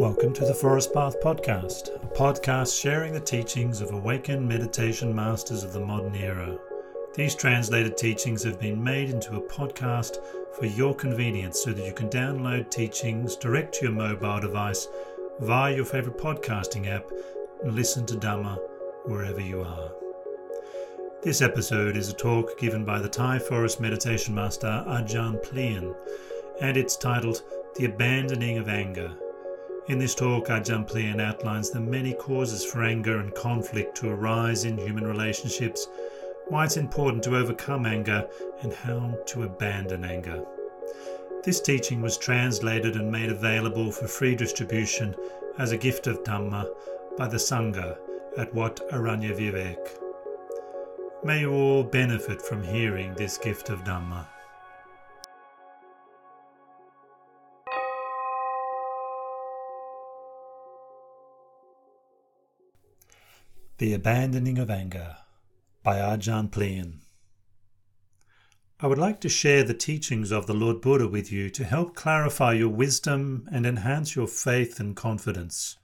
Welcome to the Forest Path Podcast, a podcast sharing the teachings of awakened meditation masters of the modern era. These translated teachings have been made into a podcast for your convenience so that you can download teachings direct to your mobile device via your favorite podcasting app and listen to Dhamma wherever you are. This episode is a talk given by the Thai forest meditation master Ajahn Plien, and it's titled The Abandoning of Anger in this talk, Ajahn Plien outlines the many causes for anger and conflict to arise in human relationships, why it's important to overcome anger, and how to abandon anger. This teaching was translated and made available for free distribution as a gift of Dhamma by the Sangha at Wat Aranyavivek. May you all benefit from hearing this gift of Dhamma. The Abandoning of Anger by Ajahn Plien. I would like to share the teachings of the Lord Buddha with you to help clarify your wisdom and enhance your faith and confidence.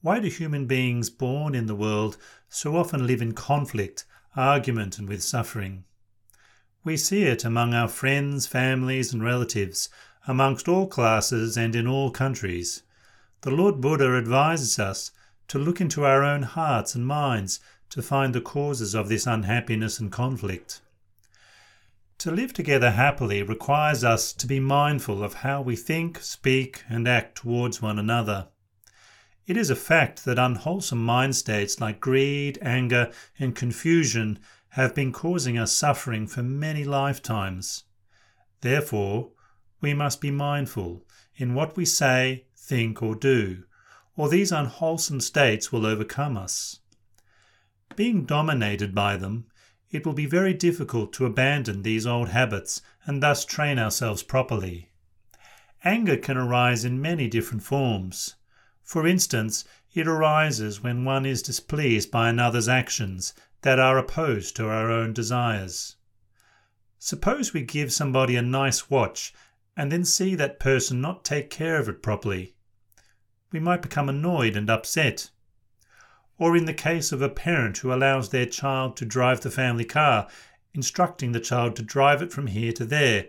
Why do human beings born in the world so often live in conflict, argument, and with suffering? We see it among our friends, families, and relatives, amongst all classes and in all countries. The Lord Buddha advises us to look into our own hearts and minds to find the causes of this unhappiness and conflict. To live together happily requires us to be mindful of how we think, speak, and act towards one another. It is a fact that unwholesome mind states like greed, anger, and confusion have been causing us suffering for many lifetimes. Therefore, we must be mindful in what we say, think, or do or these unwholesome states will overcome us. Being dominated by them, it will be very difficult to abandon these old habits and thus train ourselves properly. Anger can arise in many different forms. For instance, it arises when one is displeased by another's actions that are opposed to our own desires. Suppose we give somebody a nice watch and then see that person not take care of it properly we might become annoyed and upset. Or in the case of a parent who allows their child to drive the family car, instructing the child to drive it from here to there,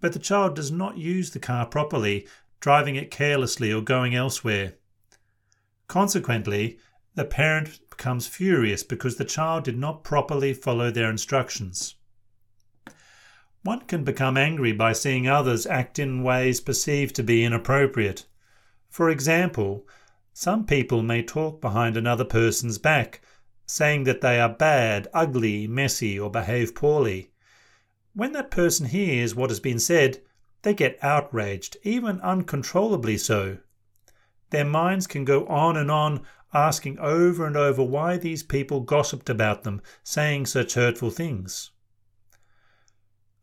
but the child does not use the car properly, driving it carelessly or going elsewhere. Consequently, the parent becomes furious because the child did not properly follow their instructions. One can become angry by seeing others act in ways perceived to be inappropriate. For example, some people may talk behind another person's back, saying that they are bad, ugly, messy, or behave poorly. When that person hears what has been said, they get outraged, even uncontrollably so. Their minds can go on and on, asking over and over why these people gossiped about them, saying such hurtful things.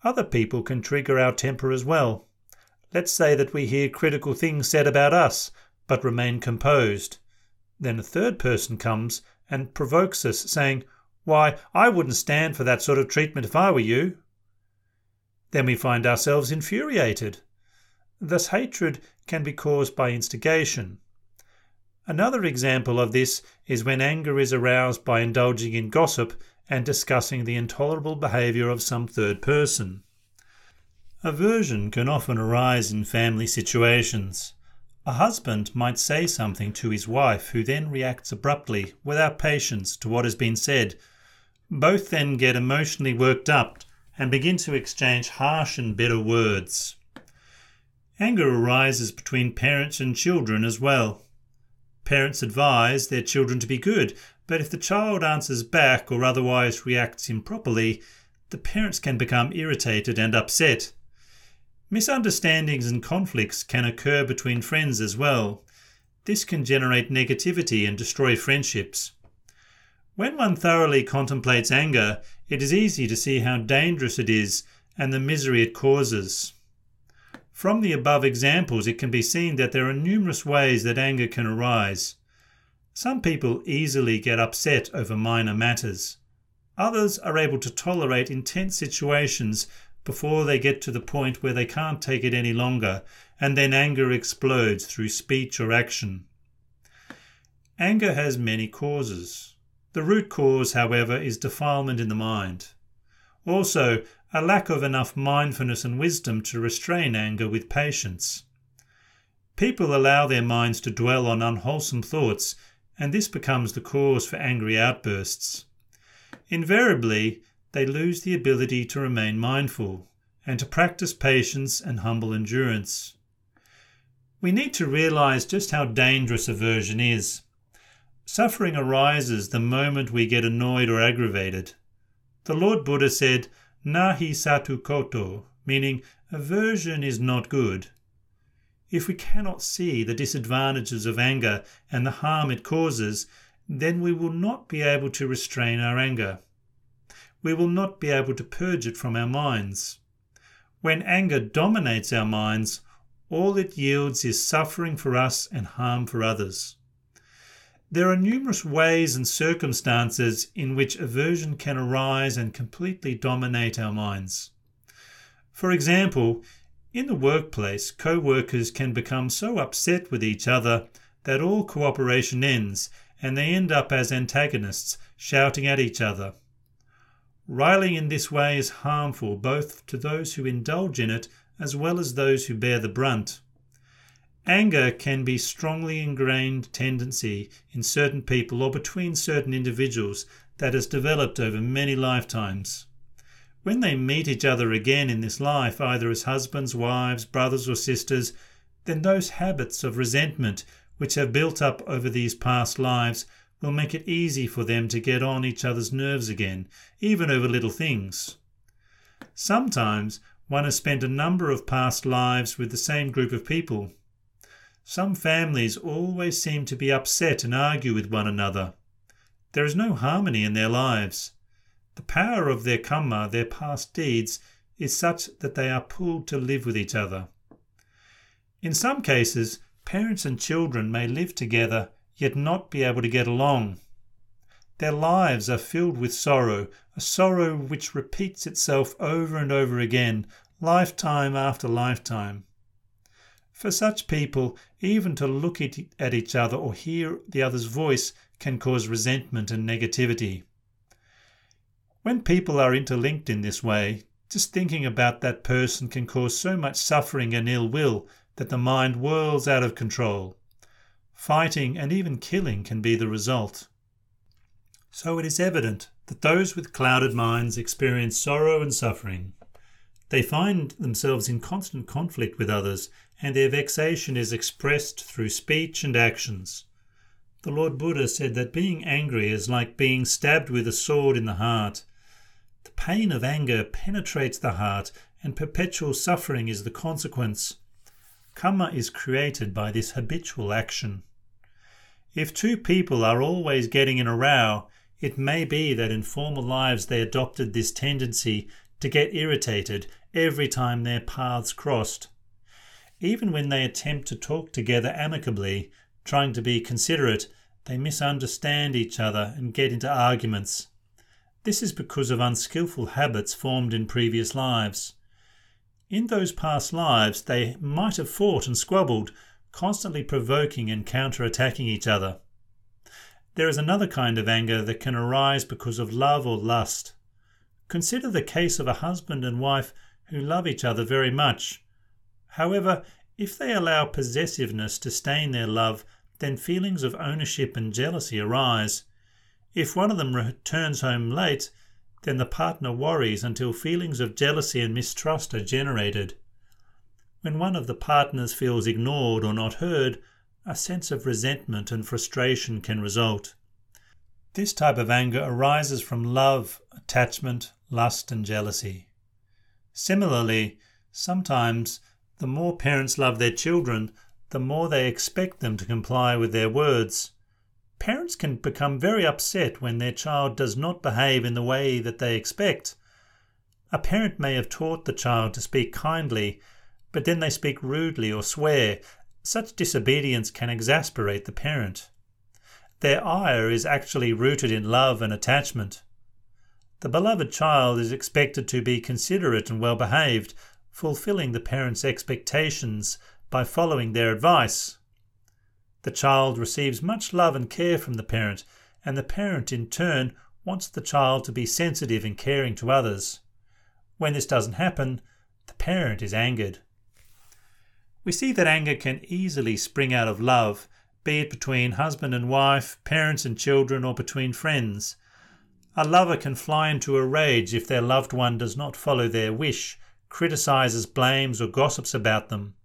Other people can trigger our temper as well. Let's say that we hear critical things said about us, but remain composed. Then a third person comes and provokes us, saying, Why, I wouldn't stand for that sort of treatment if I were you. Then we find ourselves infuriated. Thus, hatred can be caused by instigation. Another example of this is when anger is aroused by indulging in gossip and discussing the intolerable behaviour of some third person. Aversion can often arise in family situations. A husband might say something to his wife who then reacts abruptly, without patience, to what has been said. Both then get emotionally worked up and begin to exchange harsh and bitter words. Anger arises between parents and children as well. Parents advise their children to be good, but if the child answers back or otherwise reacts improperly, the parents can become irritated and upset. Misunderstandings and conflicts can occur between friends as well. This can generate negativity and destroy friendships. When one thoroughly contemplates anger, it is easy to see how dangerous it is and the misery it causes. From the above examples, it can be seen that there are numerous ways that anger can arise. Some people easily get upset over minor matters. Others are able to tolerate intense situations before they get to the point where they can't take it any longer, and then anger explodes through speech or action. Anger has many causes. The root cause, however, is defilement in the mind. Also, a lack of enough mindfulness and wisdom to restrain anger with patience. People allow their minds to dwell on unwholesome thoughts, and this becomes the cause for angry outbursts. Invariably, they lose the ability to remain mindful and to practice patience and humble endurance. We need to realize just how dangerous aversion is. Suffering arises the moment we get annoyed or aggravated. The Lord Buddha said, Nahi sadhu kodho, meaning aversion is not good. If we cannot see the disadvantages of anger and the harm it causes, then we will not be able to restrain our anger. We will not be able to purge it from our minds. When anger dominates our minds, all it yields is suffering for us and harm for others. There are numerous ways and circumstances in which aversion can arise and completely dominate our minds. For example, in the workplace, co workers can become so upset with each other that all cooperation ends and they end up as antagonists, shouting at each other. Riling in this way is harmful both to those who indulge in it as well as those who bear the brunt. Anger can be strongly ingrained tendency in certain people or between certain individuals that has developed over many lifetimes. When they meet each other again in this life, either as husbands, wives, brothers, or sisters, then those habits of resentment which have built up over these past lives will make it easy for them to get on each other's nerves again, even over little things. Sometimes one has spent a number of past lives with the same group of people. Some families always seem to be upset and argue with one another. There is no harmony in their lives. The power of their karma, their past deeds, is such that they are pulled to live with each other. In some cases, parents and children may live together yet not be able to get along. Their lives are filled with sorrow, a sorrow which repeats itself over and over again, lifetime after lifetime. For such people, even to look at each other or hear the other's voice can cause resentment and negativity. When people are interlinked in this way, just thinking about that person can cause so much suffering and ill will that the mind whirls out of control. Fighting and even killing can be the result. So it is evident that those with clouded minds experience sorrow and suffering. They find themselves in constant conflict with others and their vexation is expressed through speech and actions. The Lord Buddha said that being angry is like being stabbed with a sword in the heart. The pain of anger penetrates the heart, and perpetual suffering is the consequence. Karma is created by this habitual action. If two people are always getting in a row, it may be that in former lives they adopted this tendency to get irritated every time their paths crossed. Even when they attempt to talk together amicably, trying to be considerate, they misunderstand each other and get into arguments. This is because of unskilful habits formed in previous lives. In those past lives, they might have fought and squabbled, constantly provoking and counter-attacking each other. There is another kind of anger that can arise because of love or lust. Consider the case of a husband and wife who love each other very much. However, if they allow possessiveness to stain their love, then feelings of ownership and jealousy arise. If one of them returns home late, then the partner worries until feelings of jealousy and mistrust are generated. When one of the partners feels ignored or not heard, a sense of resentment and frustration can result. This type of anger arises from love, attachment, lust, and jealousy. Similarly, sometimes the more parents love their children, the more they expect them to comply with their words. Parents can become very upset when their child does not behave in the way that they expect. A parent may have taught the child to speak kindly, but then they speak rudely or swear. Such disobedience can exasperate the parent. Their ire is actually rooted in love and attachment. The beloved child is expected to be considerate and well behaved, fulfilling the parent's expectations by following their advice. The child receives much love and care from the parent, and the parent in turn wants the child to be sensitive and caring to others. When this doesn't happen, the parent is angered. We see that anger can easily spring out of love, be it between husband and wife, parents and children, or between friends. A lover can fly into a rage if their loved one does not follow their wish, criticizes, blames, or gossips about them.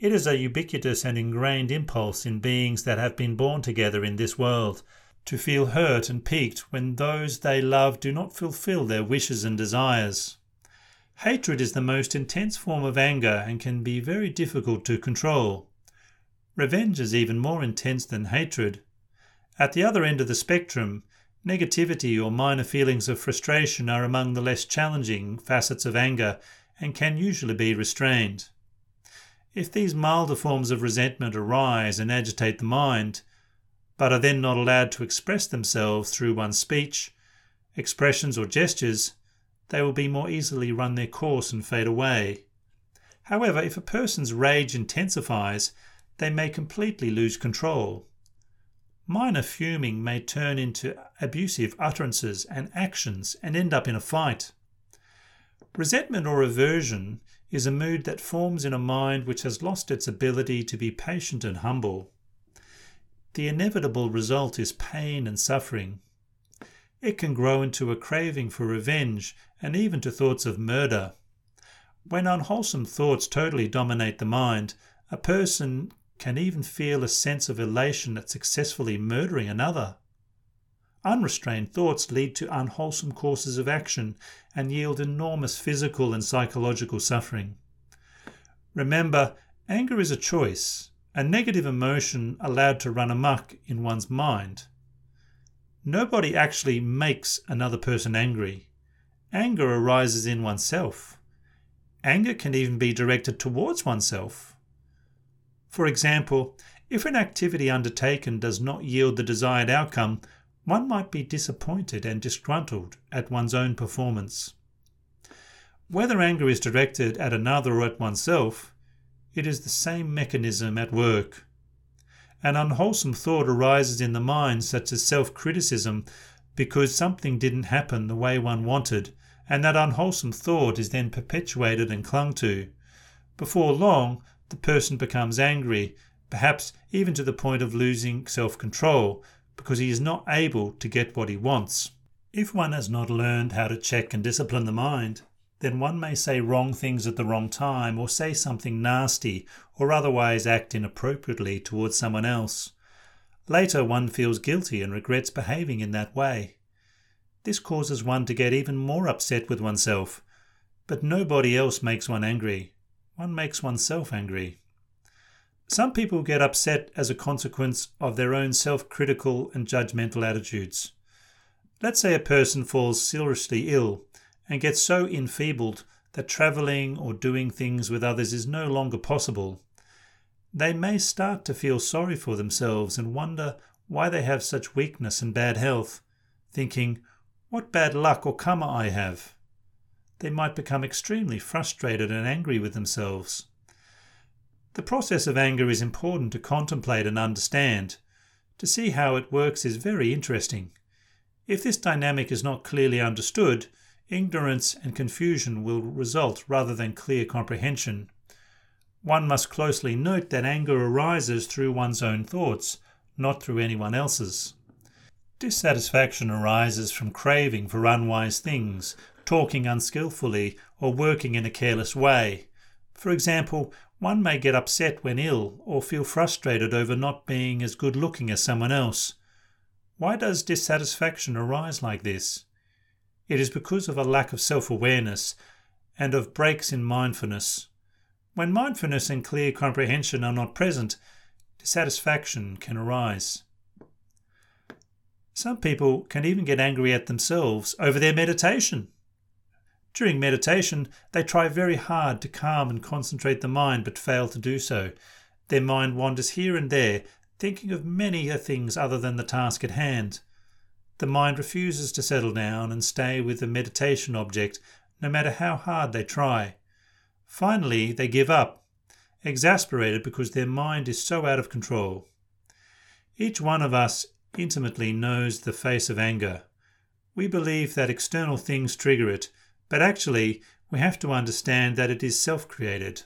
It is a ubiquitous and ingrained impulse in beings that have been born together in this world to feel hurt and piqued when those they love do not fulfill their wishes and desires. Hatred is the most intense form of anger and can be very difficult to control. Revenge is even more intense than hatred. At the other end of the spectrum, negativity or minor feelings of frustration are among the less challenging facets of anger and can usually be restrained. If these milder forms of resentment arise and agitate the mind, but are then not allowed to express themselves through one's speech, expressions, or gestures, they will be more easily run their course and fade away. However, if a person's rage intensifies, they may completely lose control. Minor fuming may turn into abusive utterances and actions and end up in a fight. Resentment or aversion is a mood that forms in a mind which has lost its ability to be patient and humble. The inevitable result is pain and suffering. It can grow into a craving for revenge and even to thoughts of murder. When unwholesome thoughts totally dominate the mind, a person can even feel a sense of elation at successfully murdering another. Unrestrained thoughts lead to unwholesome courses of action and yield enormous physical and psychological suffering. Remember, anger is a choice, a negative emotion allowed to run amuck in one's mind. Nobody actually makes another person angry. Anger arises in oneself. Anger can even be directed towards oneself. For example, if an activity undertaken does not yield the desired outcome, one might be disappointed and disgruntled at one's own performance. Whether anger is directed at another or at oneself, it is the same mechanism at work. An unwholesome thought arises in the mind, such as self criticism, because something didn't happen the way one wanted, and that unwholesome thought is then perpetuated and clung to. Before long, the person becomes angry, perhaps even to the point of losing self control, because he is not able to get what he wants. If one has not learned how to check and discipline the mind, then one may say wrong things at the wrong time, or say something nasty, or otherwise act inappropriately towards someone else. Later, one feels guilty and regrets behaving in that way. This causes one to get even more upset with oneself. But nobody else makes one angry. One makes oneself angry. Some people get upset as a consequence of their own self critical and judgmental attitudes. Let's say a person falls seriously ill and gets so enfeebled that travelling or doing things with others is no longer possible. They may start to feel sorry for themselves and wonder why they have such weakness and bad health, thinking, What bad luck or karma I have. They might become extremely frustrated and angry with themselves. The process of anger is important to contemplate and understand. To see how it works is very interesting. If this dynamic is not clearly understood, ignorance and confusion will result rather than clear comprehension. One must closely note that anger arises through one's own thoughts, not through anyone else's. Dissatisfaction arises from craving for unwise things, talking unskilfully, or working in a careless way. For example, one may get upset when ill or feel frustrated over not being as good looking as someone else. Why does dissatisfaction arise like this? It is because of a lack of self awareness and of breaks in mindfulness. When mindfulness and clear comprehension are not present, dissatisfaction can arise. Some people can even get angry at themselves over their meditation. During meditation, they try very hard to calm and concentrate the mind but fail to do so. Their mind wanders here and there, thinking of many a things other than the task at hand. the mind refuses to settle down and stay with the meditation object no matter how hard they try. Finally, they give up, exasperated because their mind is so out of control. Each one of us intimately knows the face of anger. We believe that external things trigger it, but actually, we have to understand that it is self created.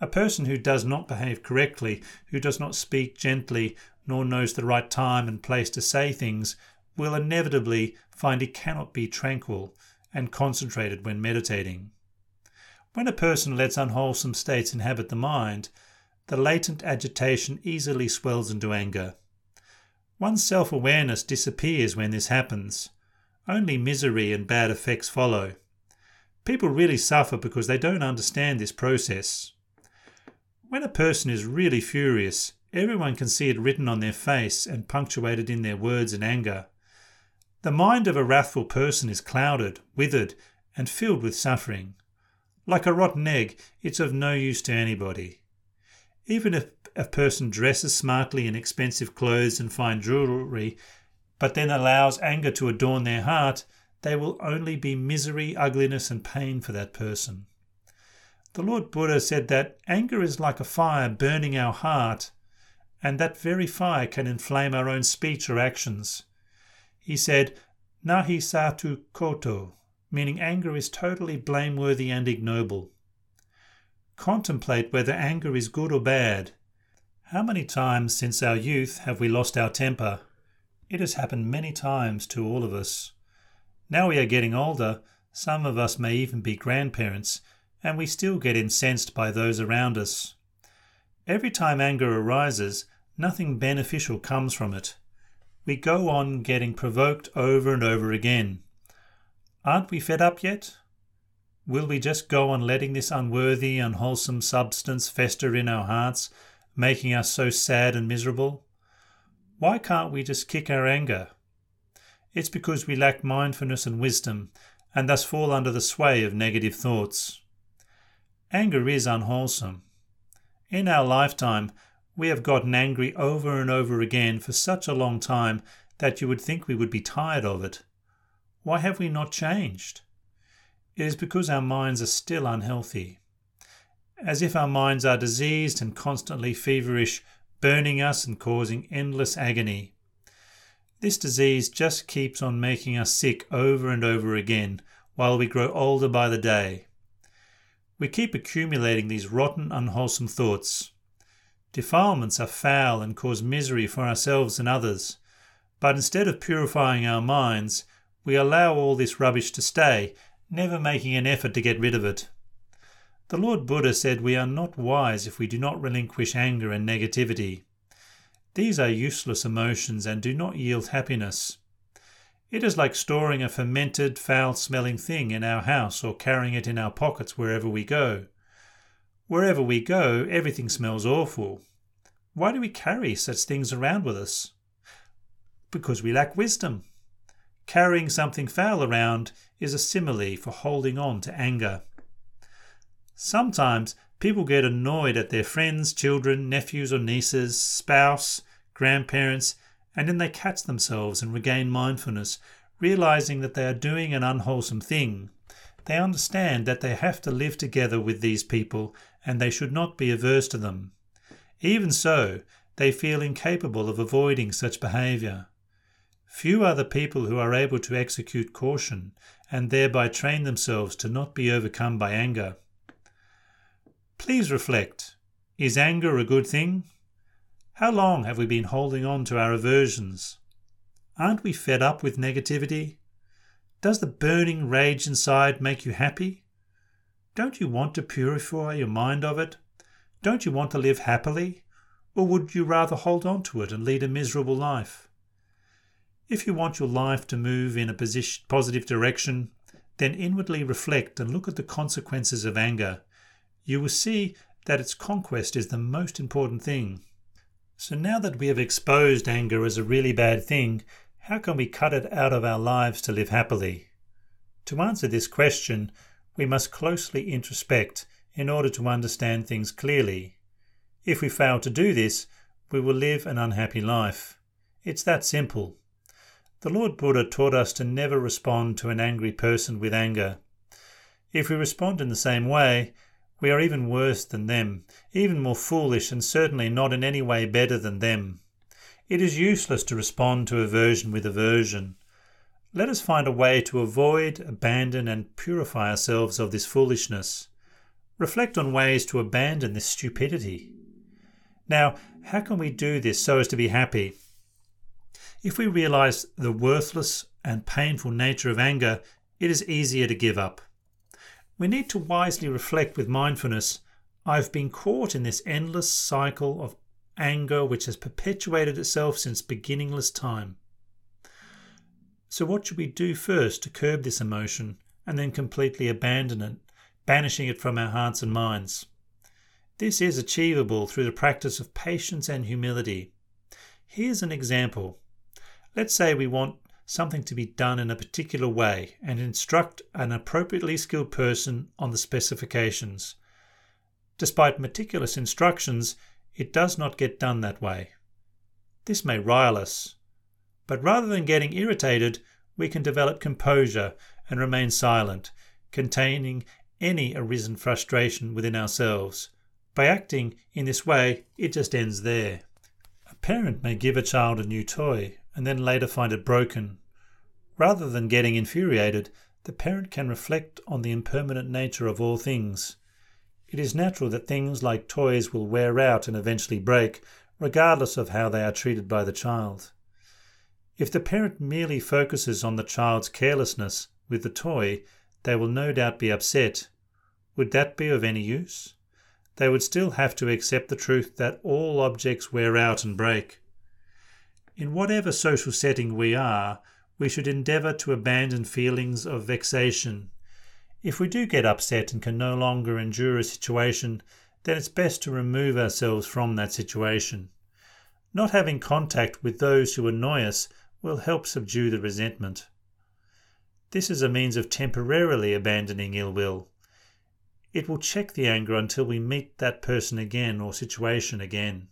A person who does not behave correctly, who does not speak gently, nor knows the right time and place to say things, will inevitably find he cannot be tranquil and concentrated when meditating. When a person lets unwholesome states inhabit the mind, the latent agitation easily swells into anger. One's self awareness disappears when this happens. Only misery and bad effects follow. People really suffer because they don't understand this process. When a person is really furious, everyone can see it written on their face and punctuated in their words and anger. The mind of a wrathful person is clouded, withered, and filled with suffering. Like a rotten egg, it's of no use to anybody. Even if a person dresses smartly in expensive clothes and fine jewellery, but then allows anger to adorn their heart, they will only be misery, ugliness, and pain for that person. The Lord Buddha said that anger is like a fire burning our heart, and that very fire can inflame our own speech or actions. He said, Nahi sadhu kodho, meaning anger is totally blameworthy and ignoble. Contemplate whether anger is good or bad. How many times since our youth have we lost our temper? It has happened many times to all of us. Now we are getting older, some of us may even be grandparents, and we still get incensed by those around us. Every time anger arises, nothing beneficial comes from it we go on getting provoked over and over again. Aren't we fed up yet? Will we just go on letting this unworthy, unwholesome substance fester in our hearts, making us so sad and miserable? Why can't we just kick our anger? It's because we lack mindfulness and wisdom, and thus fall under the sway of negative thoughts. Anger is unwholesome. In our lifetime, we have gotten angry over and over again for such a long time that you would think we would be tired of it. Why have we not changed? It is because our minds are still unhealthy. As if our minds are diseased and constantly feverish, burning us and causing endless agony. This disease just keeps on making us sick over and over again while we grow older by the day. We keep accumulating these rotten, unwholesome thoughts. Defilements are foul and cause misery for ourselves and others. But instead of purifying our minds, we allow all this rubbish to stay, never making an effort to get rid of it. The Lord Buddha said we are not wise if we do not relinquish anger and negativity. These are useless emotions and do not yield happiness. It is like storing a fermented, foul smelling thing in our house or carrying it in our pockets wherever we go. Wherever we go, everything smells awful. Why do we carry such things around with us? Because we lack wisdom. Carrying something foul around is a simile for holding on to anger. Sometimes people get annoyed at their friends, children, nephews or nieces, spouse, grandparents, and then they catch themselves and regain mindfulness, realizing that they are doing an unwholesome thing. They understand that they have to live together with these people and they should not be averse to them. Even so, they feel incapable of avoiding such behaviour. Few are the people who are able to execute caution and thereby train themselves to not be overcome by anger. Please reflect is anger a good thing? How long have we been holding on to our aversions? Aren't we fed up with negativity? Does the burning rage inside make you happy? Don't you want to purify your mind of it? Don't you want to live happily? Or would you rather hold on to it and lead a miserable life? If you want your life to move in a positive direction, then inwardly reflect and look at the consequences of anger. You will see that its conquest is the most important thing. So now that we have exposed anger as a really bad thing, how can we cut it out of our lives to live happily? To answer this question, we must closely introspect in order to understand things clearly. If we fail to do this, we will live an unhappy life. It's that simple. The Lord Buddha taught us to never respond to an angry person with anger. If we respond in the same way, we are even worse than them, even more foolish, and certainly not in any way better than them. It is useless to respond to aversion with aversion. Let us find a way to avoid, abandon, and purify ourselves of this foolishness. Reflect on ways to abandon this stupidity. Now, how can we do this so as to be happy? If we realize the worthless and painful nature of anger, it is easier to give up. We need to wisely reflect with mindfulness I've been caught in this endless cycle of anger which has perpetuated itself since beginningless time. So, what should we do first to curb this emotion and then completely abandon it, banishing it from our hearts and minds? This is achievable through the practice of patience and humility. Here's an example. Let's say we want something to be done in a particular way and instruct an appropriately skilled person on the specifications. Despite meticulous instructions, it does not get done that way. This may rile us, but rather than getting irritated, we can develop composure and remain silent, containing any arisen frustration within ourselves. By acting in this way, it just ends there. A parent may give a child a new toy and then later find it broken. Rather than getting infuriated, the parent can reflect on the impermanent nature of all things. It is natural that things like toys will wear out and eventually break, regardless of how they are treated by the child. If the parent merely focuses on the child's carelessness with the toy, they will no doubt be upset. Would that be of any use? They would still have to accept the truth that all objects wear out and break. In whatever social setting we are, we should endeavour to abandon feelings of vexation. If we do get upset and can no longer endure a situation, then it's best to remove ourselves from that situation. Not having contact with those who annoy us will help subdue the resentment. This is a means of temporarily abandoning ill will. It will check the anger until we meet that person again or situation again.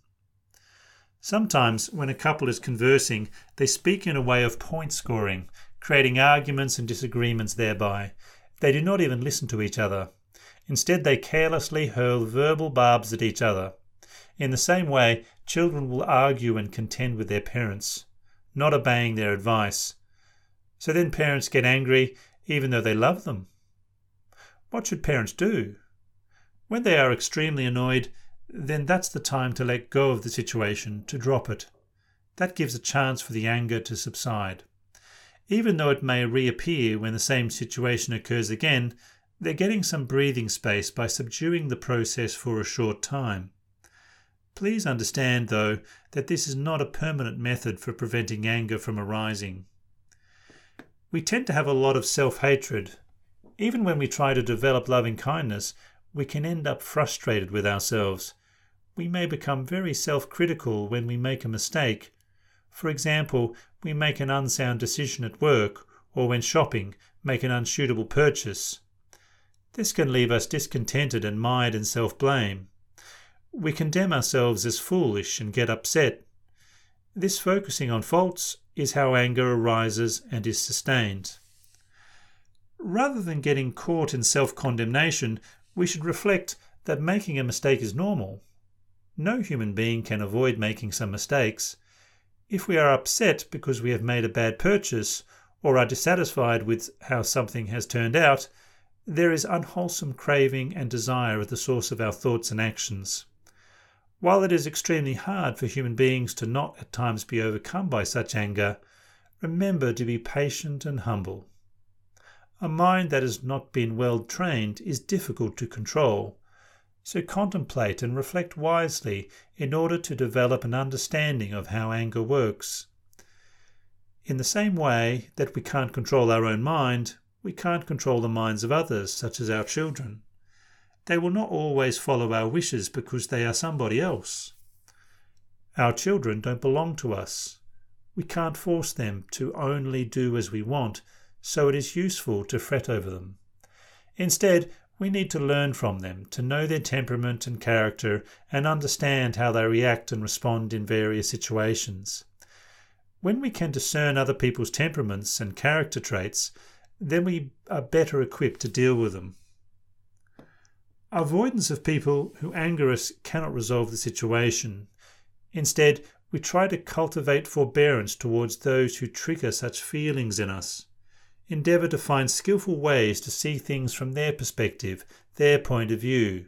Sometimes, when a couple is conversing, they speak in a way of point scoring, creating arguments and disagreements thereby. They do not even listen to each other. Instead, they carelessly hurl verbal barbs at each other. In the same way, children will argue and contend with their parents, not obeying their advice. So then parents get angry even though they love them. What should parents do? When they are extremely annoyed, then that's the time to let go of the situation, to drop it. That gives a chance for the anger to subside. Even though it may reappear when the same situation occurs again, they're getting some breathing space by subduing the process for a short time. Please understand, though, that this is not a permanent method for preventing anger from arising. We tend to have a lot of self hatred. Even when we try to develop loving kindness, we can end up frustrated with ourselves. We may become very self critical when we make a mistake. For example, we make an unsound decision at work or when shopping, make an unsuitable purchase. This can leave us discontented and mired in self blame. We condemn ourselves as foolish and get upset. This focusing on faults is how anger arises and is sustained. Rather than getting caught in self condemnation, we should reflect that making a mistake is normal. No human being can avoid making some mistakes. If we are upset because we have made a bad purchase or are dissatisfied with how something has turned out, there is unwholesome craving and desire at the source of our thoughts and actions. While it is extremely hard for human beings to not at times be overcome by such anger, remember to be patient and humble. A mind that has not been well trained is difficult to control. So contemplate and reflect wisely in order to develop an understanding of how anger works. In the same way that we can't control our own mind, we can't control the minds of others, such as our children. They will not always follow our wishes because they are somebody else. Our children don't belong to us. We can't force them to only do as we want so it is useful to fret over them. Instead, we need to learn from them, to know their temperament and character, and understand how they react and respond in various situations. When we can discern other people's temperaments and character traits, then we are better equipped to deal with them. Avoidance of people who anger us cannot resolve the situation. Instead, we try to cultivate forbearance towards those who trigger such feelings in us. Endeavour to find skilful ways to see things from their perspective, their point of view.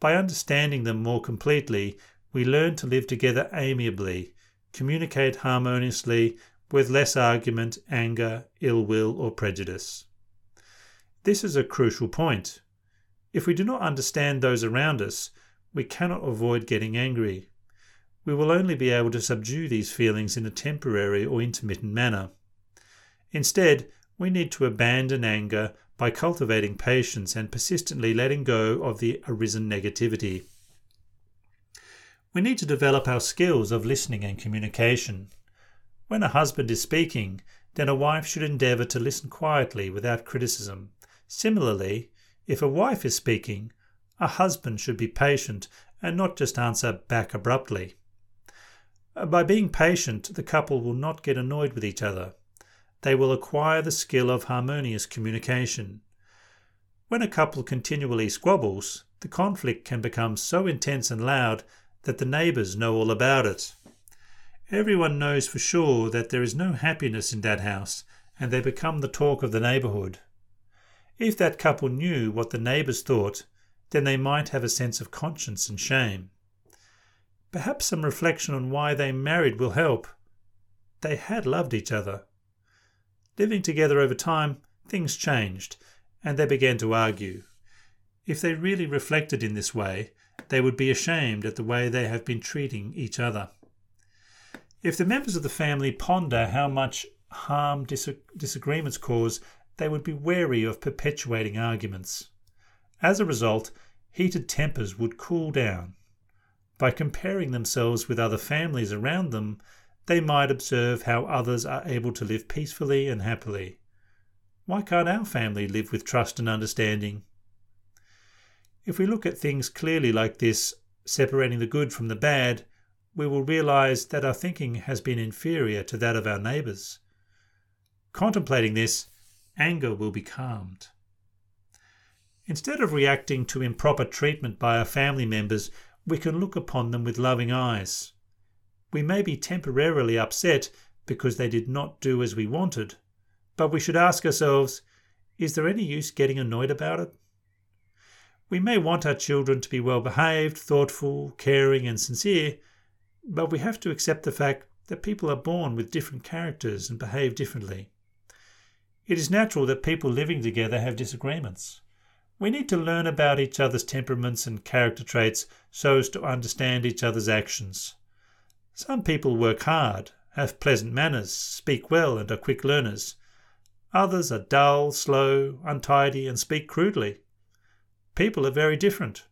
By understanding them more completely, we learn to live together amiably, communicate harmoniously, with less argument, anger, ill will, or prejudice. This is a crucial point. If we do not understand those around us, we cannot avoid getting angry. We will only be able to subdue these feelings in a temporary or intermittent manner. Instead, we need to abandon anger by cultivating patience and persistently letting go of the arisen negativity. We need to develop our skills of listening and communication. When a husband is speaking, then a wife should endeavour to listen quietly without criticism. Similarly, if a wife is speaking, a husband should be patient and not just answer back abruptly. By being patient, the couple will not get annoyed with each other. They will acquire the skill of harmonious communication. When a couple continually squabbles, the conflict can become so intense and loud that the neighbours know all about it. Everyone knows for sure that there is no happiness in that house, and they become the talk of the neighbourhood. If that couple knew what the neighbours thought, then they might have a sense of conscience and shame. Perhaps some reflection on why they married will help. They had loved each other. Living together over time, things changed, and they began to argue. If they really reflected in this way, they would be ashamed at the way they have been treating each other. If the members of the family ponder how much harm dis- disagreements cause, they would be wary of perpetuating arguments. As a result, heated tempers would cool down. By comparing themselves with other families around them, they might observe how others are able to live peacefully and happily. Why can't our family live with trust and understanding? If we look at things clearly like this, separating the good from the bad, we will realize that our thinking has been inferior to that of our neighbors. Contemplating this, anger will be calmed. Instead of reacting to improper treatment by our family members, we can look upon them with loving eyes. We may be temporarily upset because they did not do as we wanted, but we should ask ourselves is there any use getting annoyed about it? We may want our children to be well behaved, thoughtful, caring, and sincere, but we have to accept the fact that people are born with different characters and behave differently. It is natural that people living together have disagreements. We need to learn about each other's temperaments and character traits so as to understand each other's actions. Some people work hard, have pleasant manners, speak well, and are quick learners. Others are dull, slow, untidy, and speak crudely. People are very different.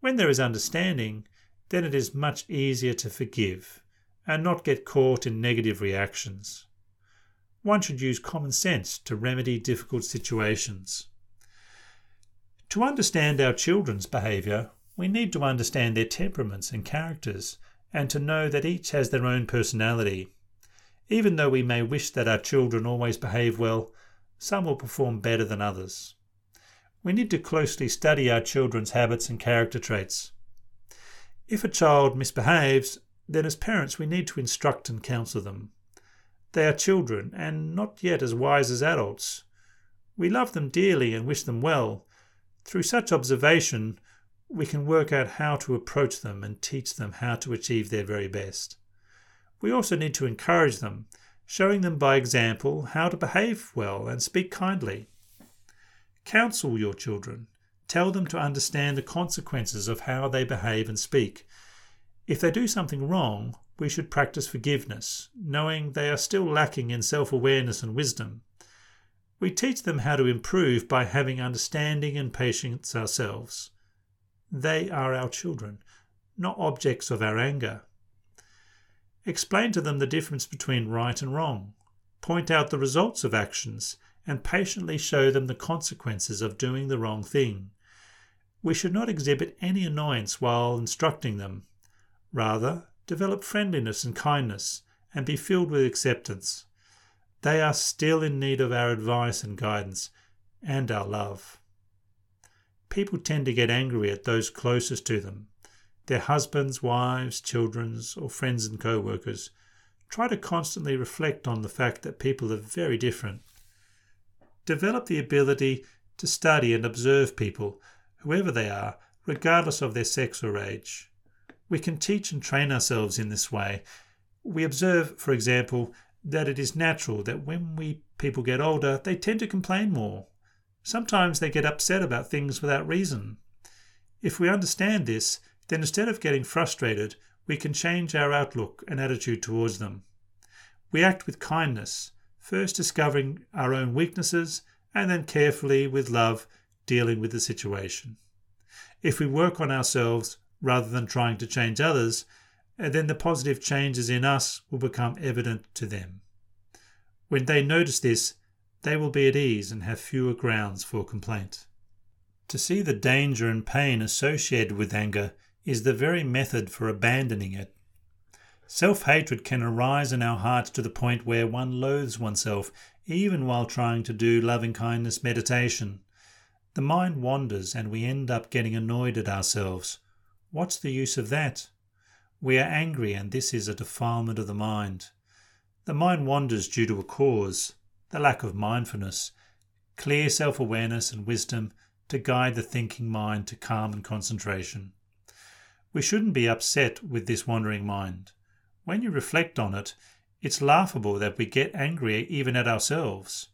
When there is understanding, then it is much easier to forgive and not get caught in negative reactions. One should use common sense to remedy difficult situations. To understand our children's behaviour, we need to understand their temperaments and characters, and to know that each has their own personality. Even though we may wish that our children always behave well, some will perform better than others. We need to closely study our children's habits and character traits. If a child misbehaves, then as parents we need to instruct and counsel them. They are children and not yet as wise as adults. We love them dearly and wish them well, through such observation, we can work out how to approach them and teach them how to achieve their very best. We also need to encourage them, showing them by example how to behave well and speak kindly. Counsel your children. Tell them to understand the consequences of how they behave and speak. If they do something wrong, we should practice forgiveness, knowing they are still lacking in self awareness and wisdom. We teach them how to improve by having understanding and patience ourselves. They are our children, not objects of our anger. Explain to them the difference between right and wrong. Point out the results of actions and patiently show them the consequences of doing the wrong thing. We should not exhibit any annoyance while instructing them. Rather, develop friendliness and kindness and be filled with acceptance. They are still in need of our advice and guidance and our love. People tend to get angry at those closest to them, their husbands, wives, children, or friends and co workers. Try to constantly reflect on the fact that people are very different. Develop the ability to study and observe people, whoever they are, regardless of their sex or age. We can teach and train ourselves in this way. We observe, for example, that it is natural that when we people get older, they tend to complain more. Sometimes they get upset about things without reason. If we understand this, then instead of getting frustrated, we can change our outlook and attitude towards them. We act with kindness, first discovering our own weaknesses and then carefully, with love, dealing with the situation. If we work on ourselves rather than trying to change others, then the positive changes in us will become evident to them. When they notice this, they will be at ease and have fewer grounds for complaint. To see the danger and pain associated with anger is the very method for abandoning it. Self hatred can arise in our hearts to the point where one loathes oneself, even while trying to do loving kindness meditation. The mind wanders and we end up getting annoyed at ourselves. What's the use of that? We are angry, and this is a defilement of the mind. The mind wanders due to a cause, the lack of mindfulness, clear self awareness, and wisdom to guide the thinking mind to calm and concentration. We shouldn't be upset with this wandering mind. When you reflect on it, it's laughable that we get angry even at ourselves.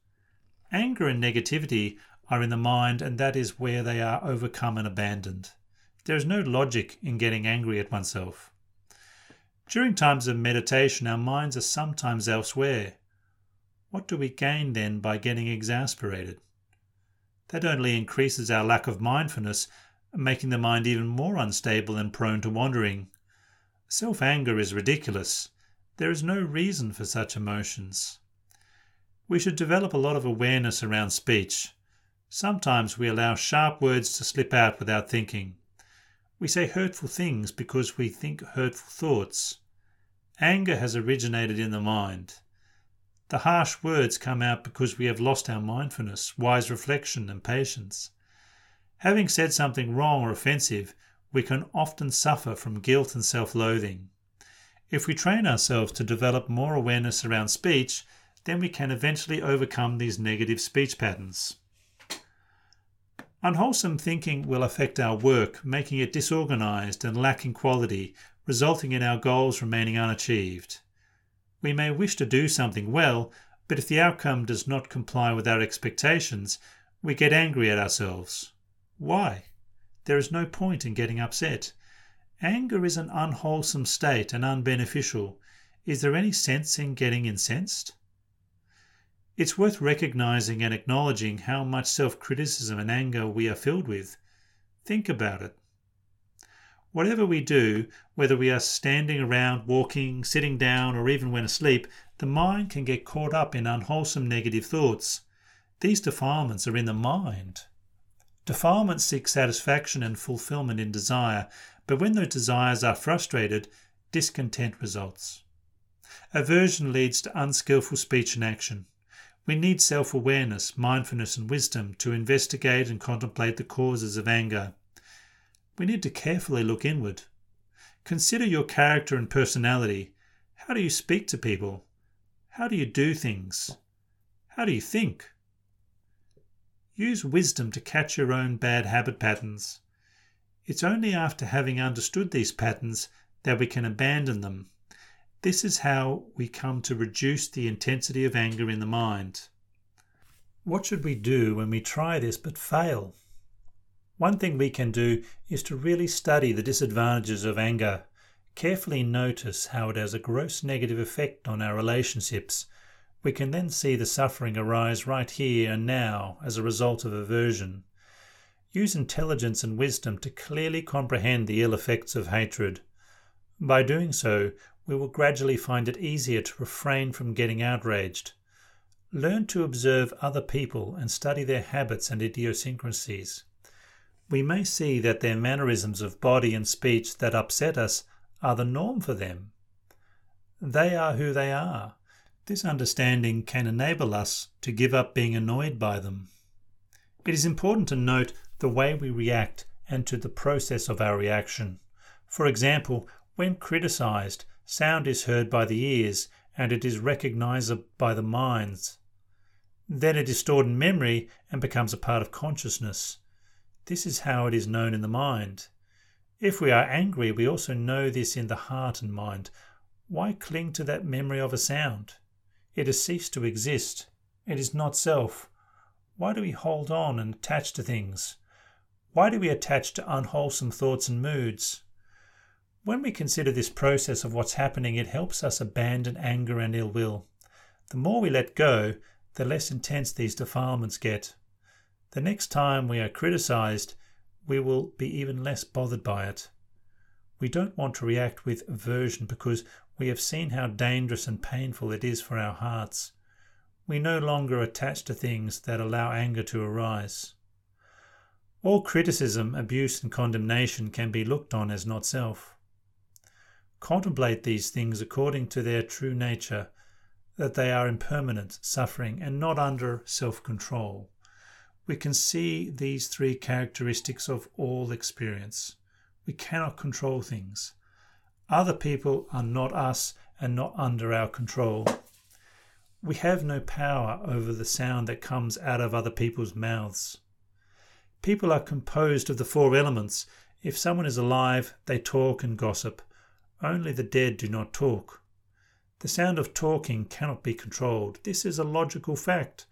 Anger and negativity are in the mind, and that is where they are overcome and abandoned. There is no logic in getting angry at oneself. During times of meditation, our minds are sometimes elsewhere. What do we gain then by getting exasperated? That only increases our lack of mindfulness making the mind even more unstable and prone to wandering. Self anger is ridiculous. There is no reason for such emotions. We should develop a lot of awareness around speech. Sometimes we allow sharp words to slip out without thinking. We say hurtful things because we think hurtful thoughts. Anger has originated in the mind. The harsh words come out because we have lost our mindfulness, wise reflection, and patience. Having said something wrong or offensive, we can often suffer from guilt and self loathing. If we train ourselves to develop more awareness around speech, then we can eventually overcome these negative speech patterns. Unwholesome thinking will affect our work, making it disorganized and lacking quality, resulting in our goals remaining unachieved. We may wish to do something well, but if the outcome does not comply with our expectations, we get angry at ourselves. Why? There is no point in getting upset. Anger is an unwholesome state and unbeneficial. Is there any sense in getting incensed? It's worth recognizing and acknowledging how much self criticism and anger we are filled with. Think about it. Whatever we do, whether we are standing around, walking, sitting down, or even when asleep, the mind can get caught up in unwholesome negative thoughts. These defilements are in the mind. Defilements seek satisfaction and fulfillment in desire, but when those desires are frustrated, discontent results. Aversion leads to unskillful speech and action. We need self awareness, mindfulness, and wisdom to investigate and contemplate the causes of anger. We need to carefully look inward. Consider your character and personality. How do you speak to people? How do you do things? How do you think? Use wisdom to catch your own bad habit patterns. It's only after having understood these patterns that we can abandon them. This is how we come to reduce the intensity of anger in the mind. What should we do when we try this but fail? One thing we can do is to really study the disadvantages of anger, carefully notice how it has a gross negative effect on our relationships we can then see the suffering arise right here and now as a result of aversion. Use intelligence and wisdom to clearly comprehend the ill effects of hatred. By doing so, we will gradually find it easier to refrain from getting outraged. Learn to observe other people and study their habits and idiosyncrasies. We may see that their mannerisms of body and speech that upset us are the norm for them. They are who they are. This understanding can enable us to give up being annoyed by them. It is important to note the way we react and to the process of our reaction. For example, when criticized, sound is heard by the ears and it is recognized by the minds. Then it is stored in memory and becomes a part of consciousness. This is how it is known in the mind. If we are angry, we also know this in the heart and mind. Why cling to that memory of a sound? It has ceased to exist. It is not self. Why do we hold on and attach to things? Why do we attach to unwholesome thoughts and moods? When we consider this process of what's happening, it helps us abandon anger and ill will. The more we let go, the less intense these defilements get. The next time we are criticized, we will be even less bothered by it. We don't want to react with aversion because we have seen how dangerous and painful it is for our hearts. We no longer attach to things that allow anger to arise. All criticism, abuse, and condemnation can be looked on as not self. Contemplate these things according to their true nature, that they are impermanent, suffering, and not under self control. We can see these three characteristics of all experience. We cannot control things. Other people are not us and not under our control. We have no power over the sound that comes out of other people's mouths. People are composed of the four elements. If someone is alive, they talk and gossip. Only the dead do not talk. The sound of talking cannot be controlled. This is a logical fact.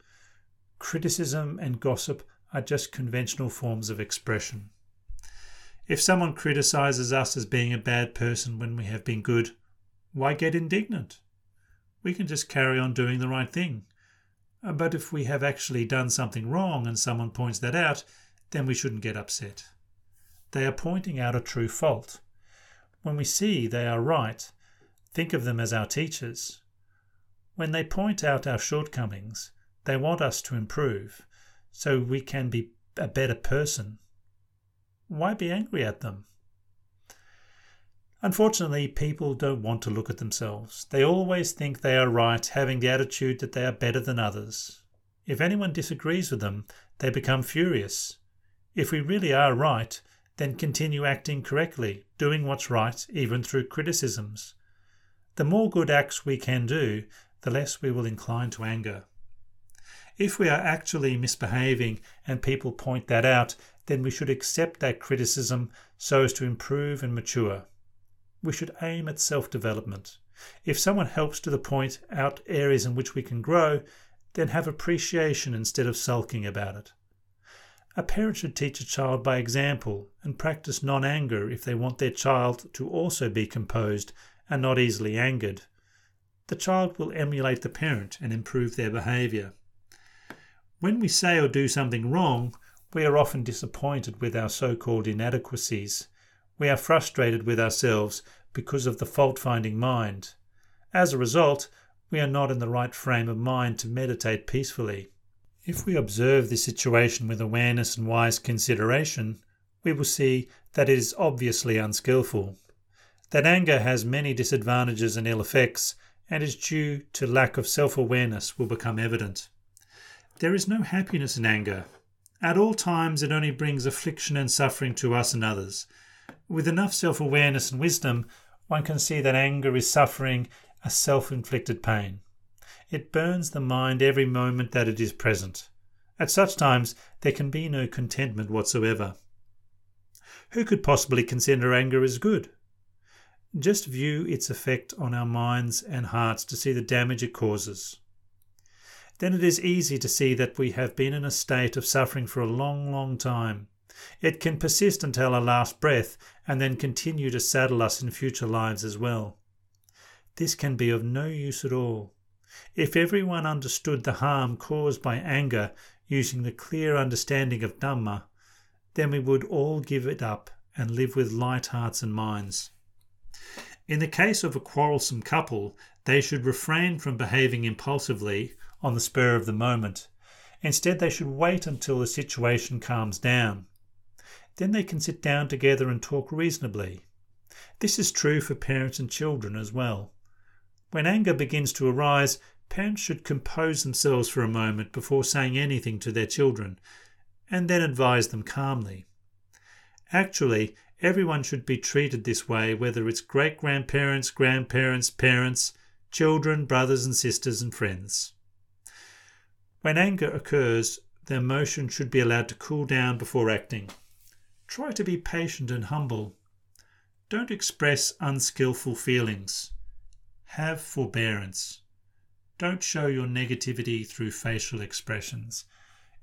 Criticism and gossip are just conventional forms of expression. If someone criticizes us as being a bad person when we have been good, why get indignant? We can just carry on doing the right thing. Uh, but if we have actually done something wrong and someone points that out, then we shouldn't get upset. They are pointing out a true fault. When we see they are right, think of them as our teachers. When they point out our shortcomings, they want us to improve so we can be a better person. Why be angry at them? Unfortunately, people don't want to look at themselves. They always think they are right, having the attitude that they are better than others. If anyone disagrees with them, they become furious. If we really are right, then continue acting correctly, doing what's right, even through criticisms. The more good acts we can do, the less we will incline to anger. If we are actually misbehaving and people point that out, then we should accept that criticism so as to improve and mature. We should aim at self development. If someone helps to the point out areas in which we can grow, then have appreciation instead of sulking about it. A parent should teach a child by example and practice non anger if they want their child to also be composed and not easily angered. The child will emulate the parent and improve their behaviour. When we say or do something wrong, we are often disappointed with our so called inadequacies. We are frustrated with ourselves because of the fault finding mind. As a result, we are not in the right frame of mind to meditate peacefully. If we observe the situation with awareness and wise consideration, we will see that it is obviously unskilful. That anger has many disadvantages and ill effects, and is due to lack of self awareness, will become evident. There is no happiness in anger. At all times, it only brings affliction and suffering to us and others. With enough self awareness and wisdom, one can see that anger is suffering a self inflicted pain. It burns the mind every moment that it is present. At such times, there can be no contentment whatsoever. Who could possibly consider anger as good? Just view its effect on our minds and hearts to see the damage it causes. Then it is easy to see that we have been in a state of suffering for a long, long time. It can persist until our last breath and then continue to saddle us in future lives as well. This can be of no use at all. If everyone understood the harm caused by anger using the clear understanding of Dhamma, then we would all give it up and live with light hearts and minds. In the case of a quarrelsome couple, they should refrain from behaving impulsively on the spur of the moment. Instead, they should wait until the situation calms down. Then they can sit down together and talk reasonably. This is true for parents and children as well. When anger begins to arise, parents should compose themselves for a moment before saying anything to their children, and then advise them calmly. Actually, everyone should be treated this way, whether it's great grandparents, grandparents, parents, children, brothers and sisters, and friends. When anger occurs, the emotion should be allowed to cool down before acting. Try to be patient and humble. Don't express unskillful feelings. Have forbearance. Don't show your negativity through facial expressions.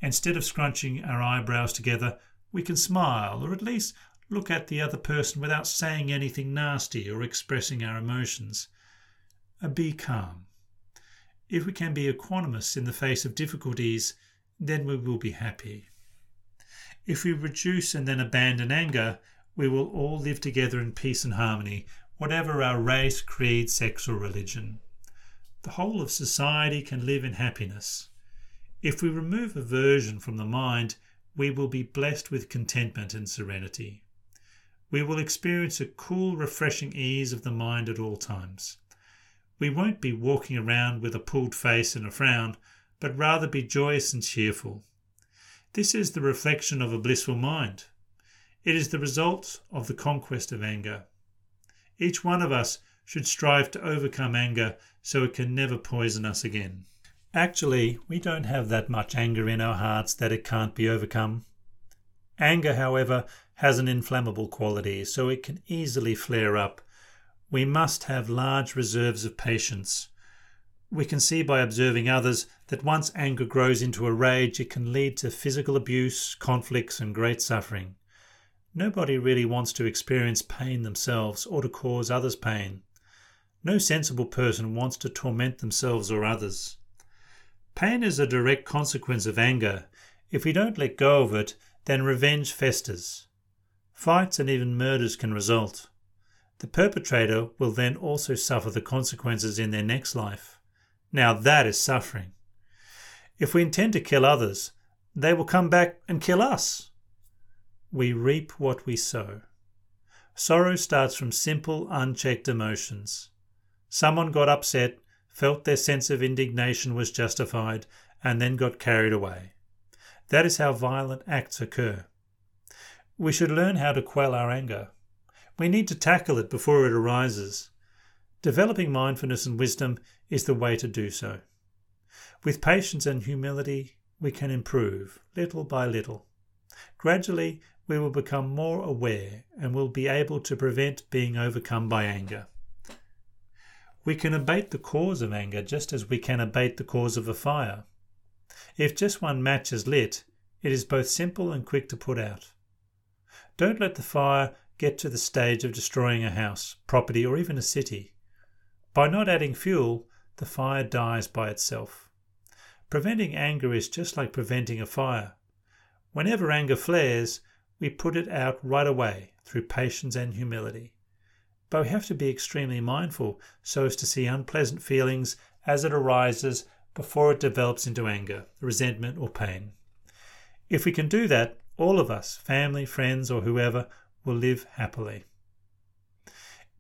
Instead of scrunching our eyebrows together, we can smile or at least look at the other person without saying anything nasty or expressing our emotions. Be calm. If we can be equanimous in the face of difficulties, then we will be happy. If we reduce and then abandon anger, we will all live together in peace and harmony, whatever our race, creed, sex, or religion. The whole of society can live in happiness. If we remove aversion from the mind, we will be blessed with contentment and serenity. We will experience a cool, refreshing ease of the mind at all times. We won't be walking around with a pulled face and a frown, but rather be joyous and cheerful. This is the reflection of a blissful mind. It is the result of the conquest of anger. Each one of us should strive to overcome anger so it can never poison us again. Actually, we don't have that much anger in our hearts that it can't be overcome. Anger, however, has an inflammable quality, so it can easily flare up. We must have large reserves of patience. We can see by observing others that once anger grows into a rage, it can lead to physical abuse, conflicts, and great suffering. Nobody really wants to experience pain themselves or to cause others pain. No sensible person wants to torment themselves or others. Pain is a direct consequence of anger. If we don't let go of it, then revenge festers. Fights and even murders can result. The perpetrator will then also suffer the consequences in their next life. Now that is suffering. If we intend to kill others, they will come back and kill us. We reap what we sow. Sorrow starts from simple, unchecked emotions. Someone got upset, felt their sense of indignation was justified, and then got carried away. That is how violent acts occur. We should learn how to quell our anger. We need to tackle it before it arises. Developing mindfulness and wisdom is the way to do so. With patience and humility, we can improve little by little. Gradually, we will become more aware and will be able to prevent being overcome by anger. We can abate the cause of anger just as we can abate the cause of a fire. If just one match is lit, it is both simple and quick to put out. Don't let the fire get to the stage of destroying a house, property, or even a city. By not adding fuel, the fire dies by itself. Preventing anger is just like preventing a fire. Whenever anger flares, we put it out right away through patience and humility. But we have to be extremely mindful so as to see unpleasant feelings as it arises before it develops into anger, resentment, or pain. If we can do that, all of us, family, friends, or whoever, will live happily.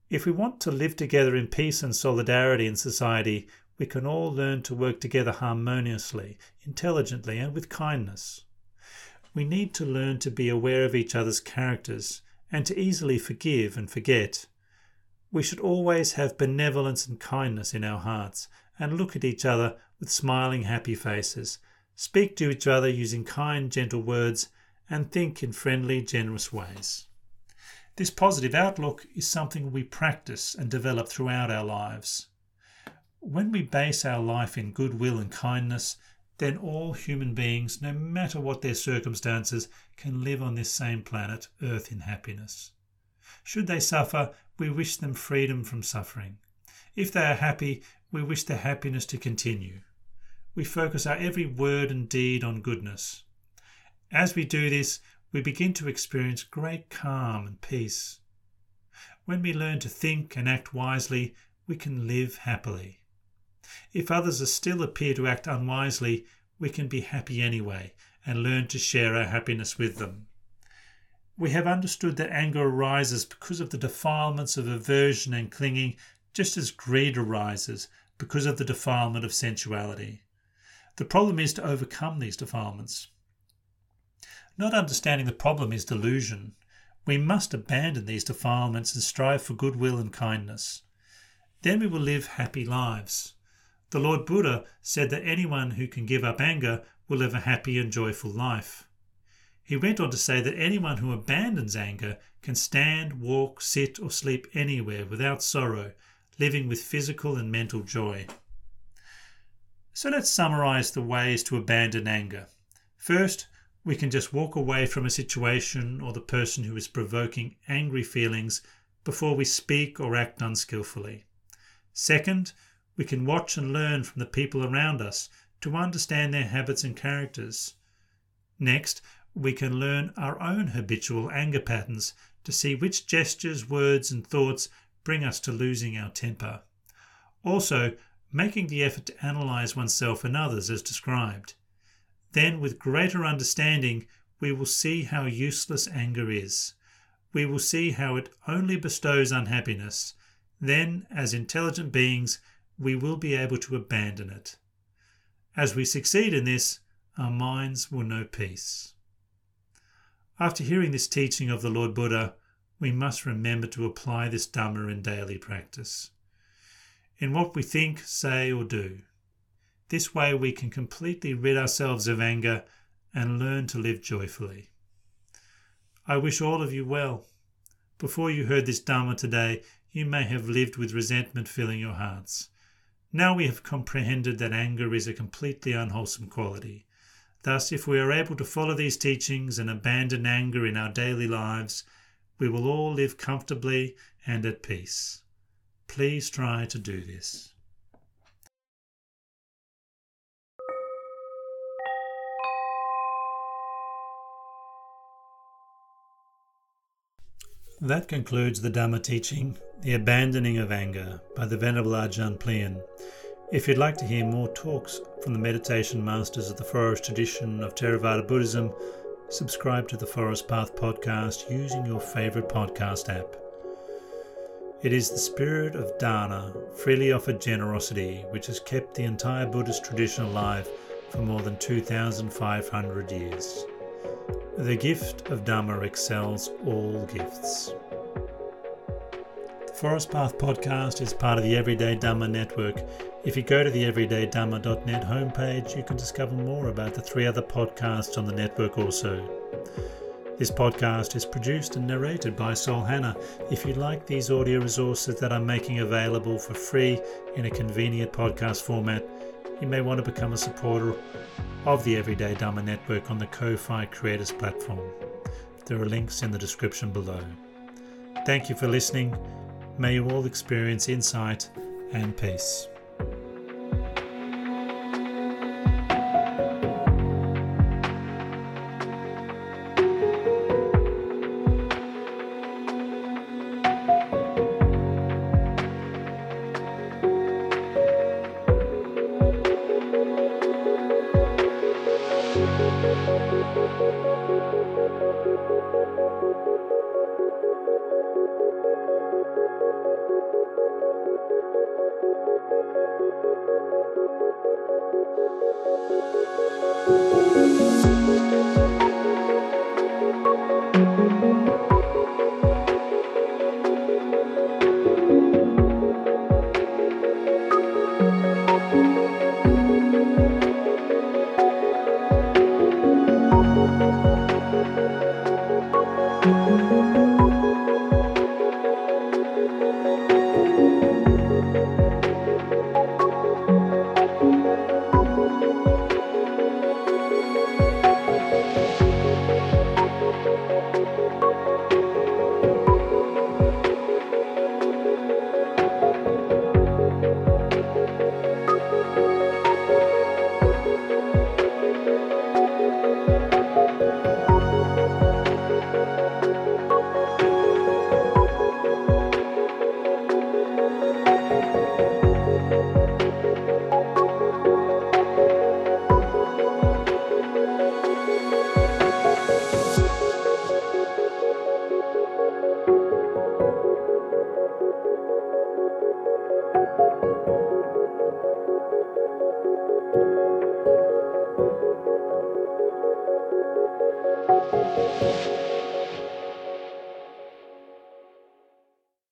If we want to live together in peace and solidarity in society, we can all learn to work together harmoniously, intelligently, and with kindness. We need to learn to be aware of each other's characters and to easily forgive and forget. We should always have benevolence and kindness in our hearts and look at each other with smiling, happy faces, speak to each other using kind, gentle words, and think in friendly, generous ways. This positive outlook is something we practice and develop throughout our lives. When we base our life in goodwill and kindness, then all human beings, no matter what their circumstances, can live on this same planet, Earth, in happiness. Should they suffer, we wish them freedom from suffering. If they are happy, we wish their happiness to continue. We focus our every word and deed on goodness. As we do this, we begin to experience great calm and peace. When we learn to think and act wisely, we can live happily. If others still appear to act unwisely, we can be happy anyway and learn to share our happiness with them. We have understood that anger arises because of the defilements of aversion and clinging just as greed arises because of the defilement of sensuality. The problem is to overcome these defilements. Not understanding the problem is delusion. We must abandon these defilements and strive for goodwill and kindness. Then we will live happy lives. The Lord Buddha said that anyone who can give up anger will live a happy and joyful life. He went on to say that anyone who abandons anger can stand, walk, sit, or sleep anywhere without sorrow, living with physical and mental joy. So let's summarize the ways to abandon anger. First, we can just walk away from a situation or the person who is provoking angry feelings before we speak or act unskillfully. Second, we can watch and learn from the people around us to understand their habits and characters. Next, we can learn our own habitual anger patterns to see which gestures, words, and thoughts bring us to losing our temper. Also, making the effort to analyze oneself and others as described. Then, with greater understanding, we will see how useless anger is. We will see how it only bestows unhappiness. Then, as intelligent beings, we will be able to abandon it. As we succeed in this, our minds will know peace. After hearing this teaching of the Lord Buddha, we must remember to apply this Dhamma in daily practice. In what we think, say, or do. This way we can completely rid ourselves of anger and learn to live joyfully. I wish all of you well. Before you heard this Dharma today, you may have lived with resentment filling your hearts. Now we have comprehended that anger is a completely unwholesome quality. Thus, if we are able to follow these teachings and abandon anger in our daily lives, we will all live comfortably and at peace. Please try to do this. That concludes the Dhamma teaching, The Abandoning of Anger, by the Venerable Ajahn Plien. If you'd like to hear more talks from the meditation masters of the Forest tradition of Theravada Buddhism, subscribe to the Forest Path podcast using your favourite podcast app. It is the spirit of dana, freely offered generosity, which has kept the entire Buddhist tradition alive for more than 2,500 years. The gift of Dhamma excels all gifts. The Forest Path Podcast is part of the Everyday Dhamma Network. If you go to the everydaydhamma.net homepage, you can discover more about the three other podcasts on the network also. This podcast is produced and narrated by Sol Hanna. If you like these audio resources that I'm making available for free in a convenient podcast format, you may want to become a supporter of the Everyday Dhamma Network on the Ko-Fi Creators platform. There are links in the description below. Thank you for listening May you all experience insight and peace.